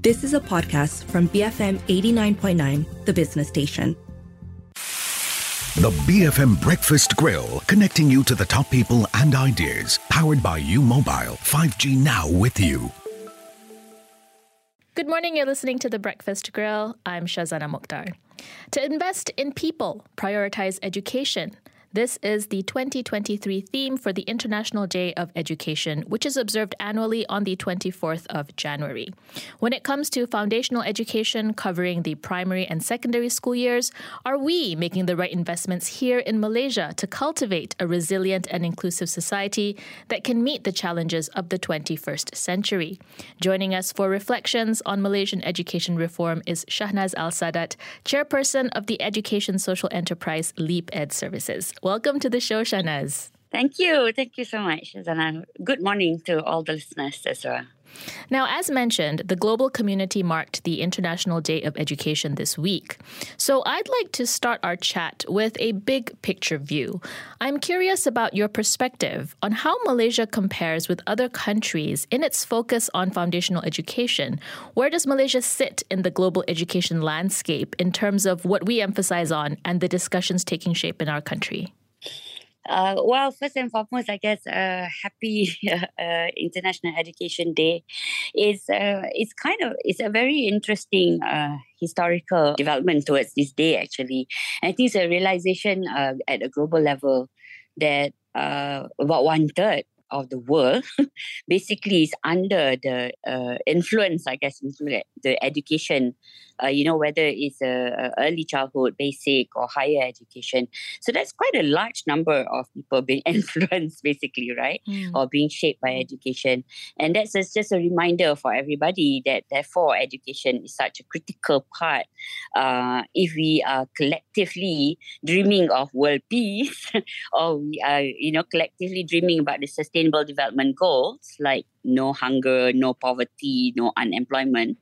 This is a podcast from BFM 89.9, the business station. The BFM Breakfast Grill, connecting you to the top people and ideas. Powered by U Mobile, 5G now with you. Good morning, you're listening to The Breakfast Grill. I'm Shazana Mukhtar. To invest in people, prioritize education. This is the 2023 theme for the International Day of Education, which is observed annually on the 24th of January. When it comes to foundational education covering the primary and secondary school years, are we making the right investments here in Malaysia to cultivate a resilient and inclusive society that can meet the challenges of the 21st century? Joining us for reflections on Malaysian education reform is Shahnaz Al Sadat, chairperson of the Education Social Enterprise Leap Ed Services. Welcome to the show, Shahnaz. Thank you. Thank you so much, Shazana. Good morning to all the listeners as well. Now, as mentioned, the global community marked the International Day of Education this week. So I'd like to start our chat with a big picture view. I'm curious about your perspective on how Malaysia compares with other countries in its focus on foundational education. Where does Malaysia sit in the global education landscape in terms of what we emphasize on and the discussions taking shape in our country? Uh, well, first and foremost, I guess uh, happy uh, International Education Day is uh, it's kind of it's a very interesting uh, historical development towards this day. Actually, and I think it's a realization uh, at a global level that about one third of the world basically is under the influence, I guess, the education uh, you know, whether it's a, a, early childhood, basic, or higher education. So that's quite a large number of people being influenced, basically, right, mm. or being shaped by education. And that's just, just a reminder for everybody that therefore education is such a critical part. Uh, if we are collectively dreaming of world peace, or we are, you know, collectively dreaming about the sustainable development goals like no hunger, no poverty, no unemployment.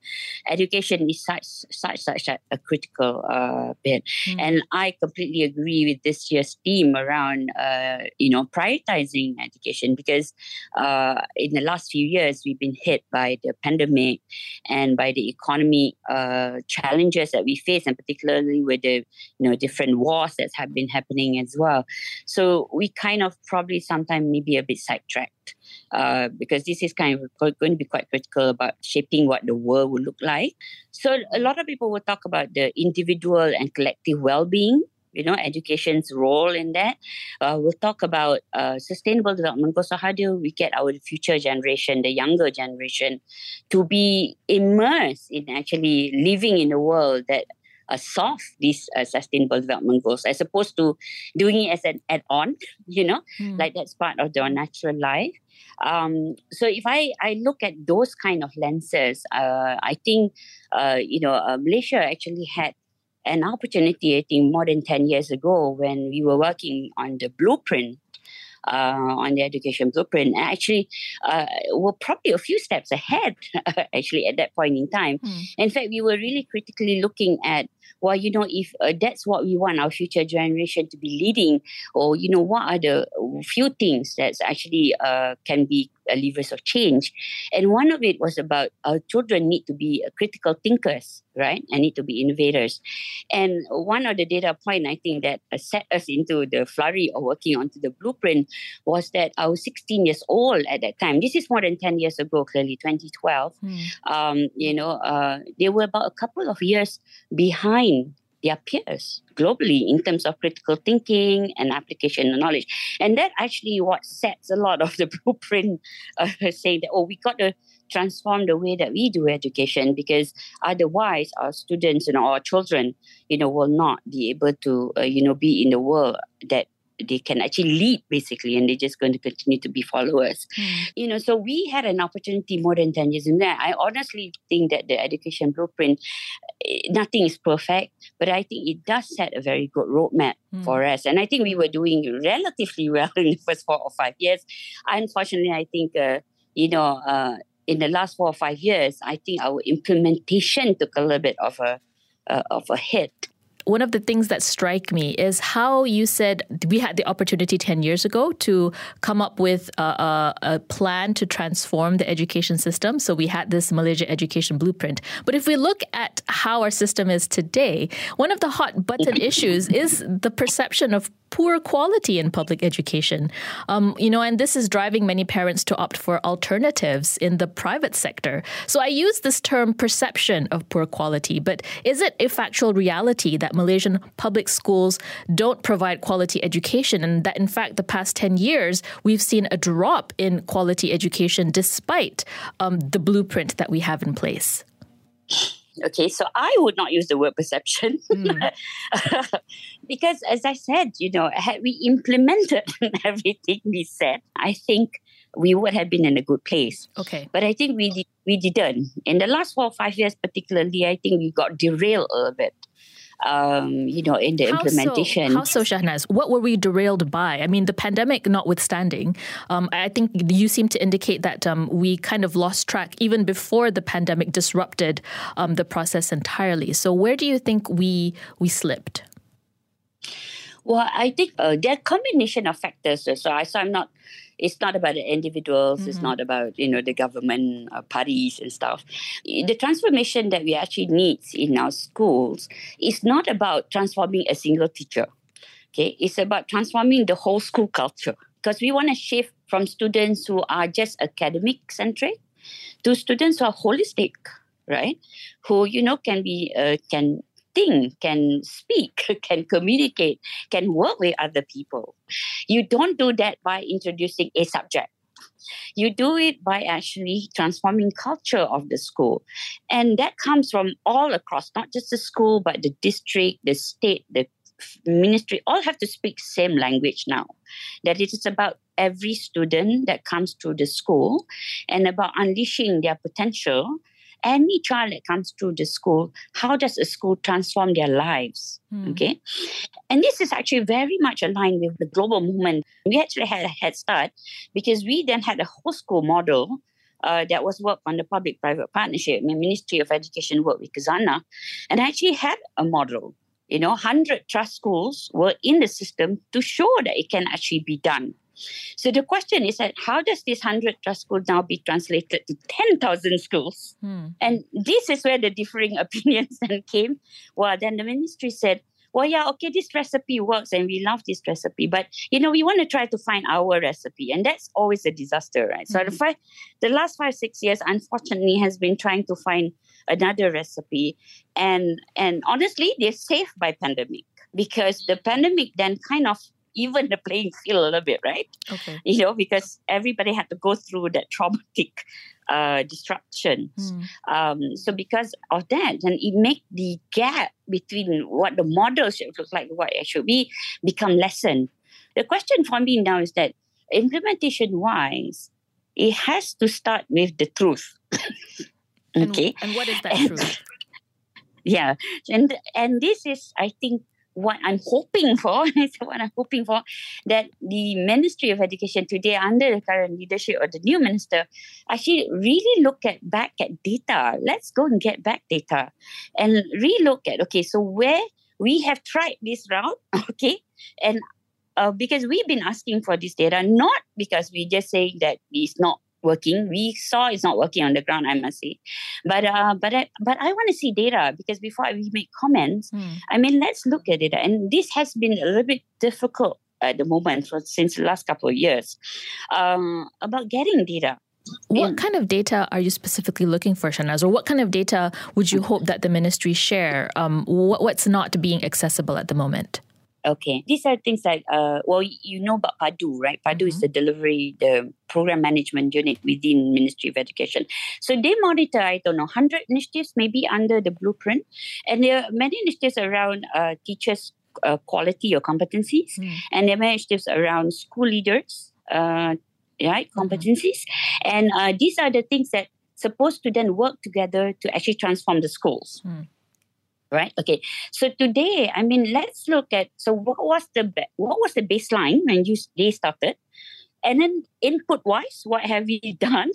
Education is such such such a, a critical uh, bit, mm. and I completely agree with this year's theme around uh, you know prioritizing education because uh, in the last few years we've been hit by the pandemic and by the economy uh, challenges that we face, and particularly with the you know different wars that have been happening as well. So we kind of probably sometimes maybe a bit sidetracked uh, because this is kind of going to be quite critical about shaping what the world will look like. So a lot of people will talk about the individual and collective well-being. You know, education's role in that. Uh, we'll talk about uh, sustainable development. So, how do we get our future generation, the younger generation, to be immersed in actually living in a world that uh, solve these uh, sustainable development goals as opposed to doing it as an add-on you know mm. like that's part of their natural life um, so if I, I look at those kind of lenses uh, i think uh, you know uh, malaysia actually had an opportunity i think more than 10 years ago when we were working on the blueprint uh, on the education blueprint. And actually, uh, we're probably a few steps ahead, actually, at that point in time. Mm. In fact, we were really critically looking at well, you know, if uh, that's what we want our future generation to be leading, or you know, what are the few things that actually uh, can be levers of change, and one of it was about our children need to be uh, critical thinkers, right, and need to be innovators, and one of the data point I think that uh, set us into the flurry of working onto the blueprint was that I was 16 years old at that time. This is more than 10 years ago, clearly 2012. Mm. Um, you know, uh, they were about a couple of years behind behind their peers globally in terms of critical thinking and application of knowledge. And that actually what sets a lot of the blueprint uh, saying that, oh, we got to transform the way that we do education because otherwise our students and our children, you know, will not be able to, uh, you know, be in the world that they can actually lead basically and they're just going to continue to be followers. Mm. you know so we had an opportunity more than 10 years in that i honestly think that the education blueprint eh, nothing is perfect but i think it does set a very good roadmap mm. for us. And i think we were doing relatively well in the first four or five years. Unfortunately i think uh, you know uh, in the last four or five years i think our implementation took a little bit of a uh, of a hit one of the things that strike me is how you said we had the opportunity 10 years ago to come up with a, a, a plan to transform the education system. So we had this Malaysia Education Blueprint. But if we look at how our system is today, one of the hot button issues is the perception of poor quality in public education. Um, you know, and this is driving many parents to opt for alternatives in the private sector. So I use this term perception of poor quality, but is it a factual reality that Malaysian public schools don't provide quality education and that in fact the past 10 years we've seen a drop in quality education despite um, the blueprint that we have in place? Okay, so I would not use the word perception mm. because, as I said, you know, had we implemented everything we said, I think we would have been in a good place. Okay, but I think we we didn't. In the last four or five years, particularly, I think we got derailed a little bit um, you know, in the how implementation. So, how so, Shahnaz? What were we derailed by? I mean, the pandemic notwithstanding, um, I think you seem to indicate that um, we kind of lost track even before the pandemic disrupted um, the process entirely. So, where do you think we we slipped? Well, I think uh, there are combination of factors. So, I so I'm not it's not about the individuals mm-hmm. it's not about you know the government uh, parties and stuff. The transformation that we actually need in our schools is not about transforming a single teacher okay? It's about transforming the whole school culture because we want to shift from students who are just academic centric to students who are holistic right? Who you know can be uh, can think, can speak, can communicate, can work with other people. You don't do that by introducing a subject. You do it by actually transforming culture of the school. And that comes from all across, not just the school, but the district, the state, the ministry, all have to speak same language now. That it is about every student that comes to the school and about unleashing their potential any child that comes through the school, how does a school transform their lives? Mm. Okay. And this is actually very much aligned with the global movement. We actually had a head start because we then had a whole school model uh, that was worked on the public private partnership. The Ministry of Education worked with Khazanah and actually had a model. You know, 100 trust schools were in the system to show that it can actually be done. So the question is that how does this 100 trust schools now be translated to 10,000 schools? Hmm. And this is where the differing opinions then came. Well, then the ministry said, well, yeah, okay, this recipe works and we love this recipe, but you know, we want to try to find our recipe, and that's always a disaster, right? Mm-hmm. So the hmm. five, the last five six years, unfortunately, has been trying to find another recipe, and and honestly, they're saved by pandemic because the pandemic then kind of even the playing field a little bit, right? Okay. You know, because everybody had to go through that traumatic uh, disruption. Mm. Um, so because of that, and it make the gap between what the model should look like, what it should be, become lessened. The question for me now is that implementation wise, it has to start with the truth. okay. And, and what is that truth? yeah, and and this is, I think, what I'm hoping for, is what I'm hoping for, that the Ministry of Education today, under the current leadership of the new minister, actually really look at back at data. Let's go and get back data and relook at okay, so where we have tried this route, okay, and uh, because we've been asking for this data, not because we just saying that it's not working. We saw it's not working on the ground, I must say. But uh, but I, but I want to see data because before we make comments, mm. I mean, let's look at it. And this has been a little bit difficult at the moment for, since the last couple of years um, about getting data. What kind of data are you specifically looking for, Shahnaz? Or what kind of data would you hope that the ministry share? Um, what, what's not being accessible at the moment? Okay. These are things like, uh, well, you know about PADU, right? PADU mm-hmm. is the delivery, the program management unit within Ministry of Education. So they monitor, I don't know, 100 initiatives maybe under the blueprint. And there are many initiatives around uh, teachers' uh, quality or competencies. Mm. And there are many initiatives around school leaders, uh, right, mm-hmm. competencies. Mm-hmm. And uh, these are the things that supposed to then work together to actually transform the schools. Mm right? Okay so today i mean let's look at so what was the what was the baseline when you they started? And then input wise what have you done?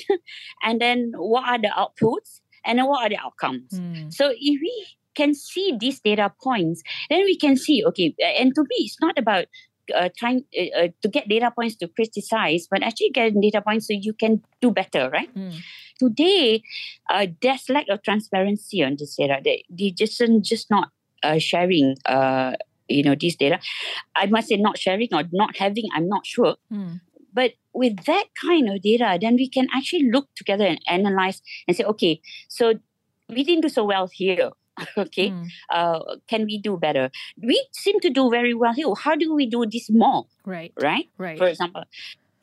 And then what are the outputs? And then what are the outcomes? Mm. so if we can see these data points, then we can see, okay, and to me, it's not about uh, trying uh, uh, to get data points to criticize, but actually get data points so you can do better, right? Mm. Today, uh, there's lack of transparency on this data. They, they just just not uh, sharing, uh, you know, this data. I must say, not sharing or not having. I'm not sure. Mm. But with that kind of data, then we can actually look together and analyze and say, okay, so we didn't do so well here okay mm. uh, can we do better we seem to do very well here how do we do this more right right right for example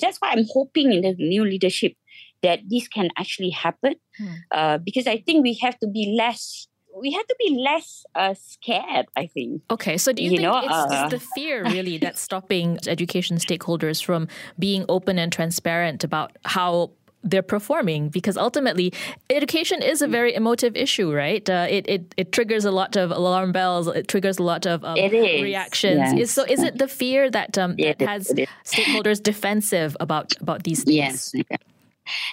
that's why i'm hoping in the new leadership that this can actually happen mm. uh, because i think we have to be less we have to be less uh, scared, I think. Okay, so do you, you think know, it's, uh, it's, the fear really that's stopping education stakeholders from being open and transparent about how they're performing because ultimately education is a very emotive issue right? Uh, it, it it triggers a lot of alarm bells it triggers a lot of um, reactions. yes. is, so is it the fear that, um, that has stakeholders defensive about about these things? yes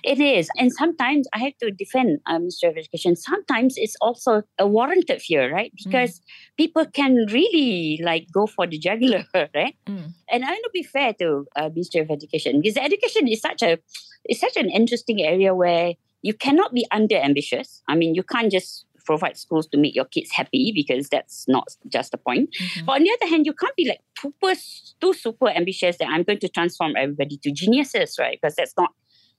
it is. And sometimes I have to defend uh, Ministry of Education. Sometimes it's also a warranted fear, right? Mm. Because mm. people can really like go for the jugular, right? Mm. And I want to be fair to uh, Ministry of Education because education is such a it's such an interesting area where you cannot be under ambitious. I mean, you can't just provide schools to make your kids happy because that's not just the point. Mm-hmm. But on the other hand, you can't be like super, too super ambitious that I'm going to transform everybody to geniuses, right? Because that's not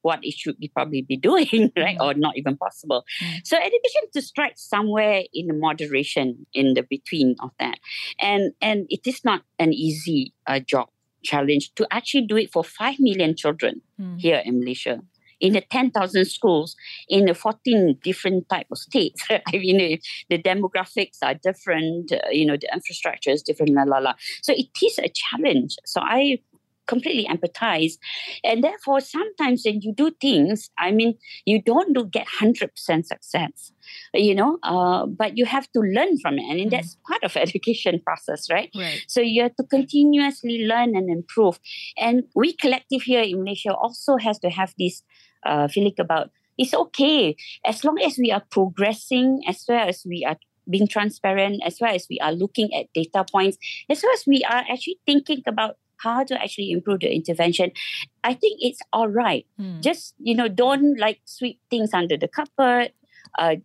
what it should be probably be doing, right? Or not even possible. Mm-hmm. So education to strike somewhere in the moderation in the between of that. And and it is not an easy uh, job challenge to actually do it for 5 million children mm. here in Malaysia in the 10,000 schools in the 14 different type of states. I mean, the demographics are different, uh, you know, the infrastructure is different, la, la, la. So it is a challenge. So I completely empathize. And therefore, sometimes when you do things, I mean, you don't do get 100% success, you know, uh, but you have to learn from it. And mm. that's part of education process, right? right? So you have to continuously learn and improve. And we collective here in Malaysia also has to have this uh, feeling about it's okay as long as we are progressing, as well as we are being transparent, as well as we are looking at data points, as well as we are actually thinking about how to actually improve the intervention, I think it's all right. Mm. Just, you know, don't like sweep things under the carpet. Uh,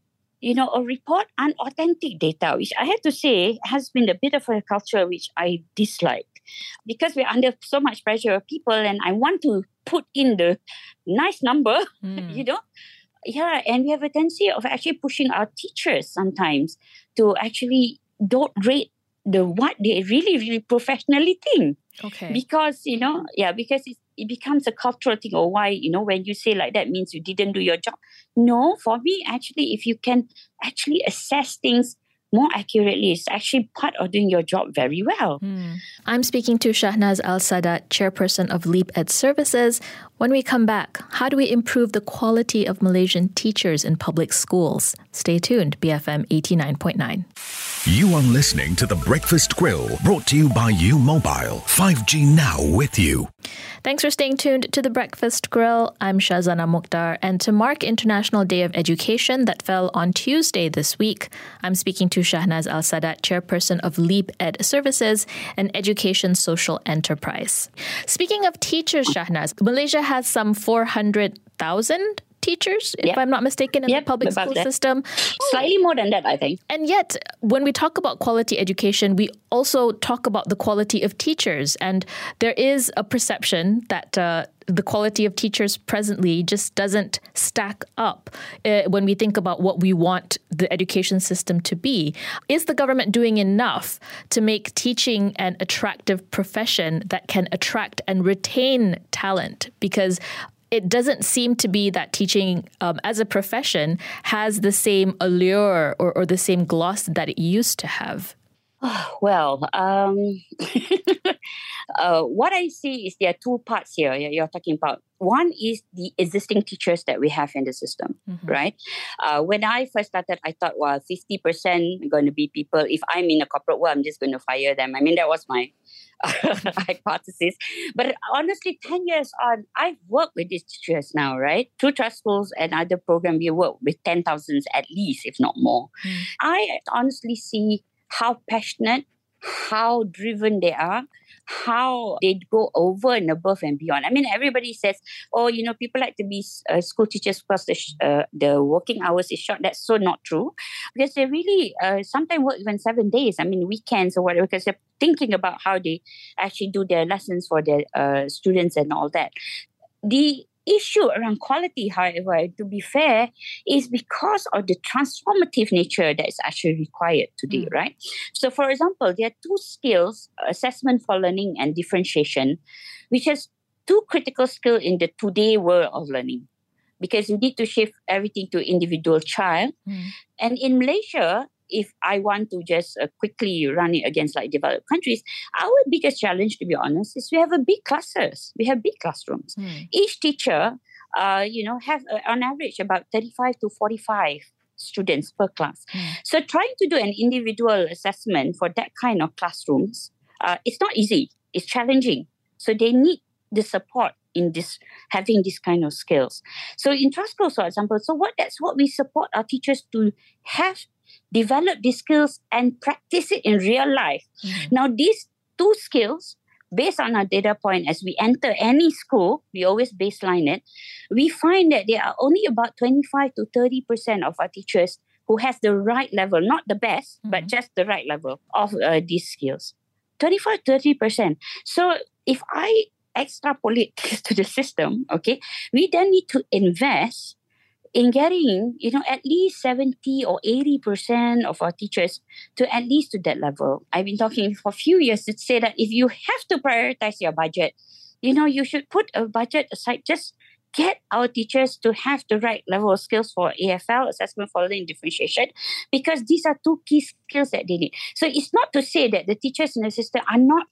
you know, or report unauthentic data, which I have to say has been a bit of a culture which I dislike because we're under so much pressure of people and I want to put in the nice number, mm. you know. Yeah, and we have a tendency of actually pushing our teachers sometimes to actually don't rate the what they really, really professionally think. Okay. Because, you know, yeah, because it, it becomes a cultural thing or why, you know, when you say like that means you didn't do your job. No, for me, actually, if you can actually assess things more accurately is actually part of doing your job very well. Mm. I'm speaking to Shahnaz Al Sadat, chairperson of Leap Ed Services. When we come back, how do we improve the quality of Malaysian teachers in public schools? Stay tuned, BFM 89.9. You are listening to The Breakfast Grill, brought to you by U Mobile. 5G now with you. Thanks for staying tuned to The Breakfast Grill. I'm Shazana Mukhtar, and to mark International Day of Education that fell on Tuesday this week, I'm speaking to Shahnaz Al Sadat, chairperson of Leap Ed Services, an education social enterprise. Speaking of teachers, Shahnaz, Malaysia has some 400,000 teachers, if I'm not mistaken, in yep, the public school that. system. Slightly more than that, I think. And yet, when we talk about quality education, we also talk about the quality of teachers. And there is a perception that uh, the quality of teachers presently just doesn't stack up uh, when we think about what we want the education system to be. Is the government doing enough to make teaching an attractive profession that can attract and retain talent? Because it doesn't seem to be that teaching um, as a profession has the same allure or, or the same gloss that it used to have. well, um, uh, what I see is there are two parts here you're talking about. One is the existing teachers that we have in the system, mm-hmm. right? Uh, when I first started, I thought, well, 50% going to be people. If I'm in a corporate world, I'm just going to fire them. I mean, that was my hypothesis. But honestly, 10 years on, I've worked with these teachers now, right? Through trust schools and other programs, we work with 10,000 at least, if not more. Mm. I honestly see how passionate, how driven they are, how they go over and above and beyond. I mean, everybody says, "Oh, you know, people like to be uh, school teachers because the uh, the working hours is short." That's so not true, because they really uh, sometimes work even seven days. I mean, weekends or whatever, because they're thinking about how they actually do their lessons for their uh, students and all that. The issue around quality, however, to be fair, is because of the transformative nature that is actually required today, mm. right? So, for example, there are two skills assessment for learning and differentiation, which has two critical skills in the today world of learning. Because you need to shift everything to individual child. Mm. And in Malaysia, if I want to just uh, quickly run it against like developed countries, our biggest challenge, to be honest, is we have a big classes. We have big classrooms. Mm. Each teacher, uh, you know, have uh, on average about 35 to 45 students per class. Mm. So trying to do an individual assessment for that kind of classrooms, uh, it's not easy. It's challenging. So they need the support in this having this kind of skills. So in trust schools, for example, so what that's what we support our teachers to have develop these skills and practice it in real life. Mm-hmm. Now, these two skills, based on our data point, as we enter any school, we always baseline it. We find that there are only about 25 to 30% of our teachers who has the right level, not the best, mm-hmm. but just the right level of uh, these skills. 25 30%. So if I extrapolate this to the system, okay, we then need to invest in getting, you know, at least 70 or 80% of our teachers to at least to that level. I've been talking for a few years to say that if you have to prioritize your budget, you know, you should put a budget aside. Just get our teachers to have the right level of skills for AFL, assessment for learning differentiation, because these are two key skills that they need. So it's not to say that the teachers in the system are not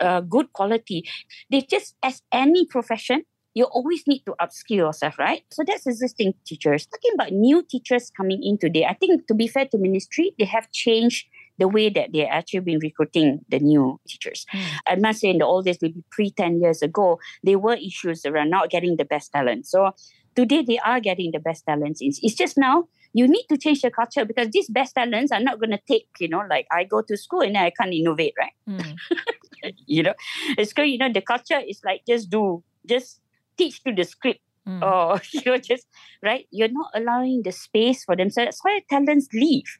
uh, good quality. They just, as any profession, you always need to upskill yourself, right? So that's existing teachers. Talking about new teachers coming in today, I think to be fair to ministry, they have changed the way that they actually been recruiting the new teachers. Mm. I must say in the old days, maybe pre 10 years ago, there were issues around not getting the best talent. So today they are getting the best talents. It's just now you need to change the culture because these best talents are not going to take, you know, like I go to school and I can't innovate, right? Mm. you know, it's good, you know, the culture is like just do, just teach to the script mm. or you're just right? You're not allowing the space for them. So that's why talents leave.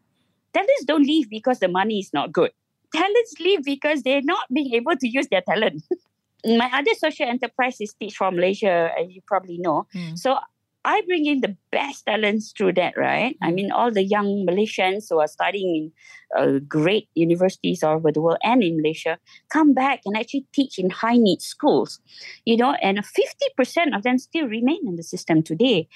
Talents don't leave because the money is not good. Talents leave because they're not being able to use their talent. My other social enterprise is teach for malaysia as you probably know. Mm. so I bring in the best talents through that, right? I mm. mean, all the young Malaysians who are studying in uh, great universities all over the world and in Malaysia come back and actually teach in high need schools, you know, and 50% of them still remain in the system today.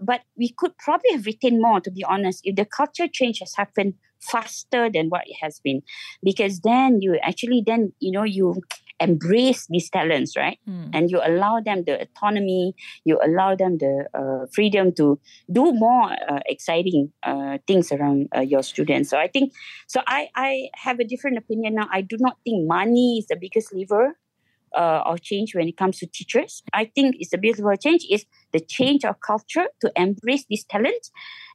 But we could probably have retained more, to be honest, if the culture change has happened faster than what it has been because then you actually then you know you embrace these talents, right? Mm. And you allow them the autonomy, you allow them the uh, freedom to do more uh, exciting uh, things around uh, your students. So I think, so I, I have a different opinion now. I do not think money is the biggest lever uh, of change when it comes to teachers. I think it's lever of change is the change of culture to embrace these talents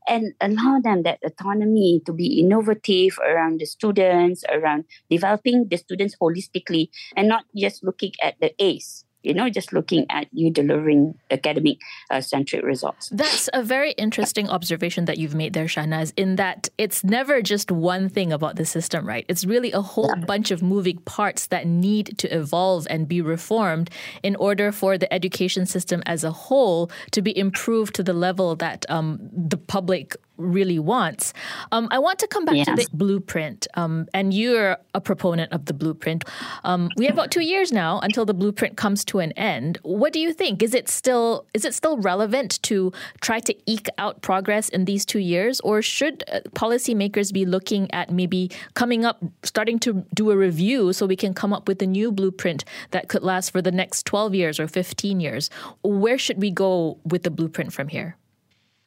and allow them that autonomy to be innovative around the students, around developing the students holistically, and not just looking at the A's you know, just looking at you delivering academic uh, centric results. That's a very interesting observation that you've made there, Shahnaz, in that it's never just one thing about the system, right? It's really a whole yeah. bunch of moving parts that need to evolve and be reformed in order for the education system as a whole to be improved to the level that um, the public really wants. Um, I want to come back to the blueprint, um, and you're a proponent of the blueprint. Um, we have about two years now until the blueprint comes to an end. What do you think? Is it still is it still relevant to try to eke out progress in these two years, or should uh, policymakers be looking at maybe coming up, starting to do a review so we can come up with a new blueprint that could last for the next twelve years or fifteen years? Where should we go with the blueprint from here?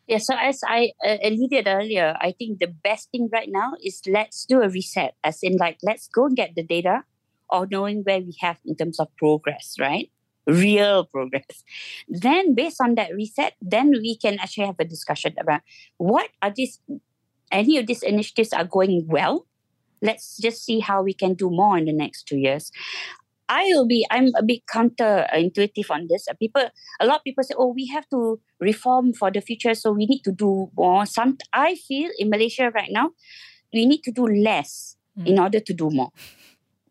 Yeah, so as I uh, alluded earlier, I think the best thing right now is let's do a reset, as in, like, let's go and get the data or knowing where we have in terms of progress, right? Real progress. Then, based on that reset, then we can actually have a discussion about what are these, any of these initiatives are going well. Let's just see how we can do more in the next two years. I will be, I'm a bit counterintuitive on this. People, a lot of people say, oh, we have to reform for the future, so we need to do more. Some, I feel in Malaysia right now, we need to do less mm. in order to do more.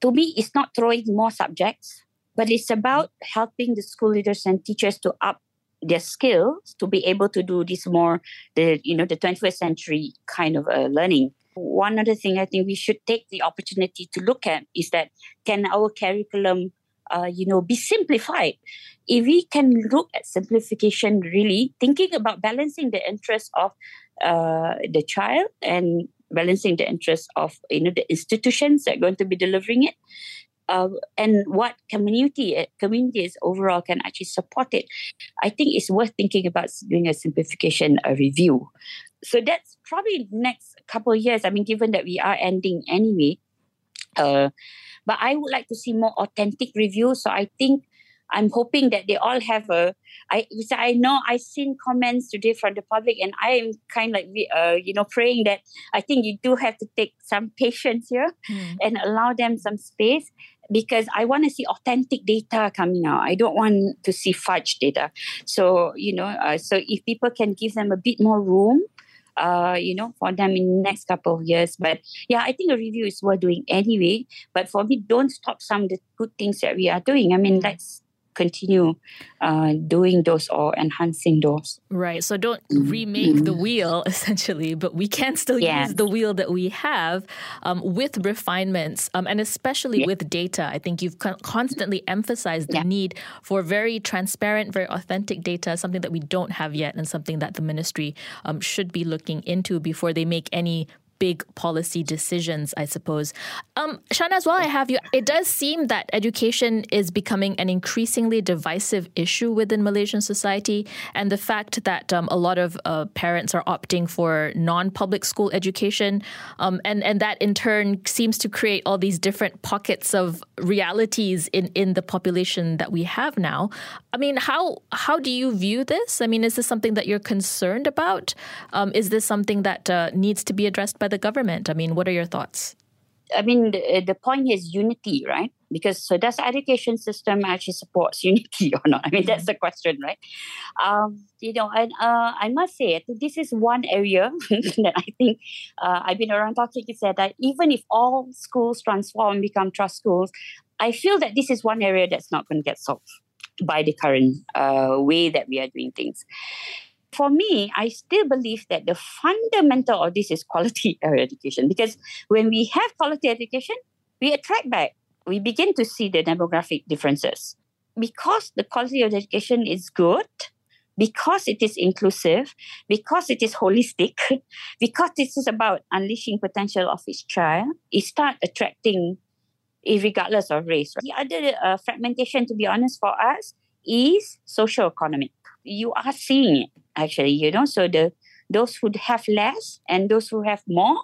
To me, it's not throwing more subjects, but it's about helping the school leaders and teachers to up their skills to be able to do this more, the you know, the 21st century kind of uh, learning. One other thing I think we should take the opportunity to look at is that can our curriculum, uh, you know, be simplified? If we can look at simplification, really thinking about balancing the interests of uh, the child and balancing the interests of you know the institutions that are going to be delivering it, uh, and what community uh, communities overall can actually support it. I think it's worth thinking about doing a simplification a review. So that's probably next couple of years. I mean, given that we are ending anyway, uh, but I would like to see more authentic reviews. So I think I'm hoping that they all have a. I I know I seen comments today from the public, and I am kind of like uh, you know praying that I think you do have to take some patience here mm. and allow them some space because I want to see authentic data coming out. I don't want to see fudge data. So you know, uh, so if people can give them a bit more room uh, you know, for them in the next couple of years. But yeah, I think a review is worth doing anyway. But for me, don't stop some of the good things that we are doing. I mean, let's continue uh, doing those or enhancing those. Right. So don't mm-hmm. remake the wheel essentially, but we can still use the wheel that we have um, with refinements um, and especially yeah. with data. I think you've con- constantly emphasized the yeah. need for very transparent, very authentic data, something that we don't have yet and something that the ministry um, should be looking into before they make any big policy decisions, I suppose. Um, Shahnaz, while I have you, it does seem that education is becoming an increasingly divisive issue within Malaysian society, and the fact that um, a lot of uh, parents are opting for non-public school education, um, and and that in turn seems to create all these different pockets of realities in in the population that we have now. I mean, how how do you view this? I mean, is this something that you're concerned about? Um, is this something that uh, needs to be addressed by by the government? I mean, what are your thoughts? I mean, the, the point is unity, right? Because so does education system actually supports unity or not? I mean, that's mm-hmm. the question, right? Um, you know, and uh, I must say, this is one area that I think uh, I've been around talking. Is that even if all schools transform and become trust schools, I feel that this is one area that's not going to get solved by the current uh, way that we are doing things for me, I still believe that the fundamental of this is quality education because when we have quality education, we attract back. We begin to see the demographic differences. Because the quality of education is good, because it is inclusive, because it is holistic, because this is about unleashing potential of each child, it start attracting regardless of race. The other uh, fragmentation, to be honest, for us is social economic. You are seeing it actually you know so the those who have less and those who have more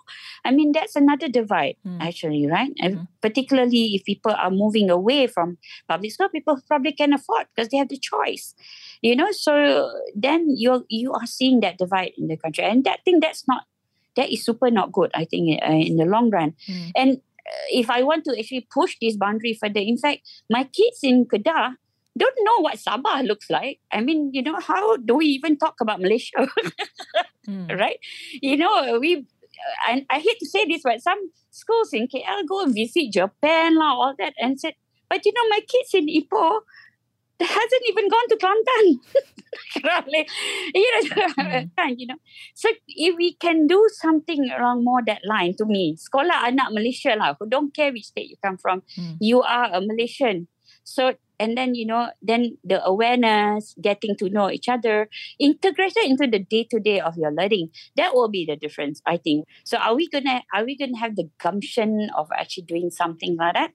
i mean that's another divide mm. actually right and mm. particularly if people are moving away from public school people probably can afford because they have the choice you know so then you you are seeing that divide in the country and that thing that's not that is super not good i think uh, in the long run mm. and uh, if i want to actually push this boundary further in fact my kids in kedah don't know what Sabah looks like. I mean, you know, how do we even talk about Malaysia? mm. Right? You know, we, and I hate to say this, but some schools in KL go visit Japan, lah, all that, and said, but you know, my kids in Ipoh, hasn't even gone to Kelantan. you know, mm. you know. So if we can do something along more that line to me, sekolah anak Malaysia lah, who don't care which state you come from, mm. you are a Malaysian. So and then you know then the awareness getting to know each other integrated into the day to day of your learning that will be the difference i think. So are we gonna are we gonna have the gumption of actually doing something like that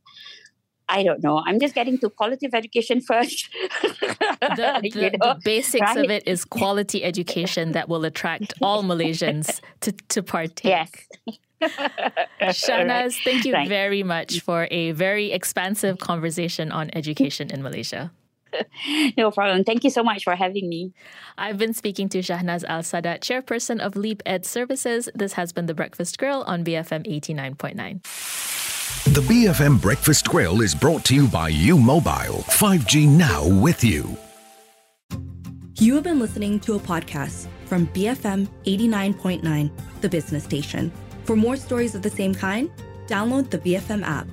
I don't know. I'm just getting to quality of education first. the, the, you know, the, basics right? of it is quality education that will attract all Malaysians to, to partake. Yes. Shahnaz, thank you Thanks. very much for a very expansive conversation on education in Malaysia. no problem. Thank you so much for having me. I've been speaking to Shahnaz Al Sadat, chairperson of Leap Ed Services. This has been The Breakfast Grill on BFM 89.9. The BFM Breakfast Grill is brought to you by U Mobile 5G Now with you. You have been listening to a podcast from BFM 89.9, the business station. For more stories of the same kind, download the BFM app.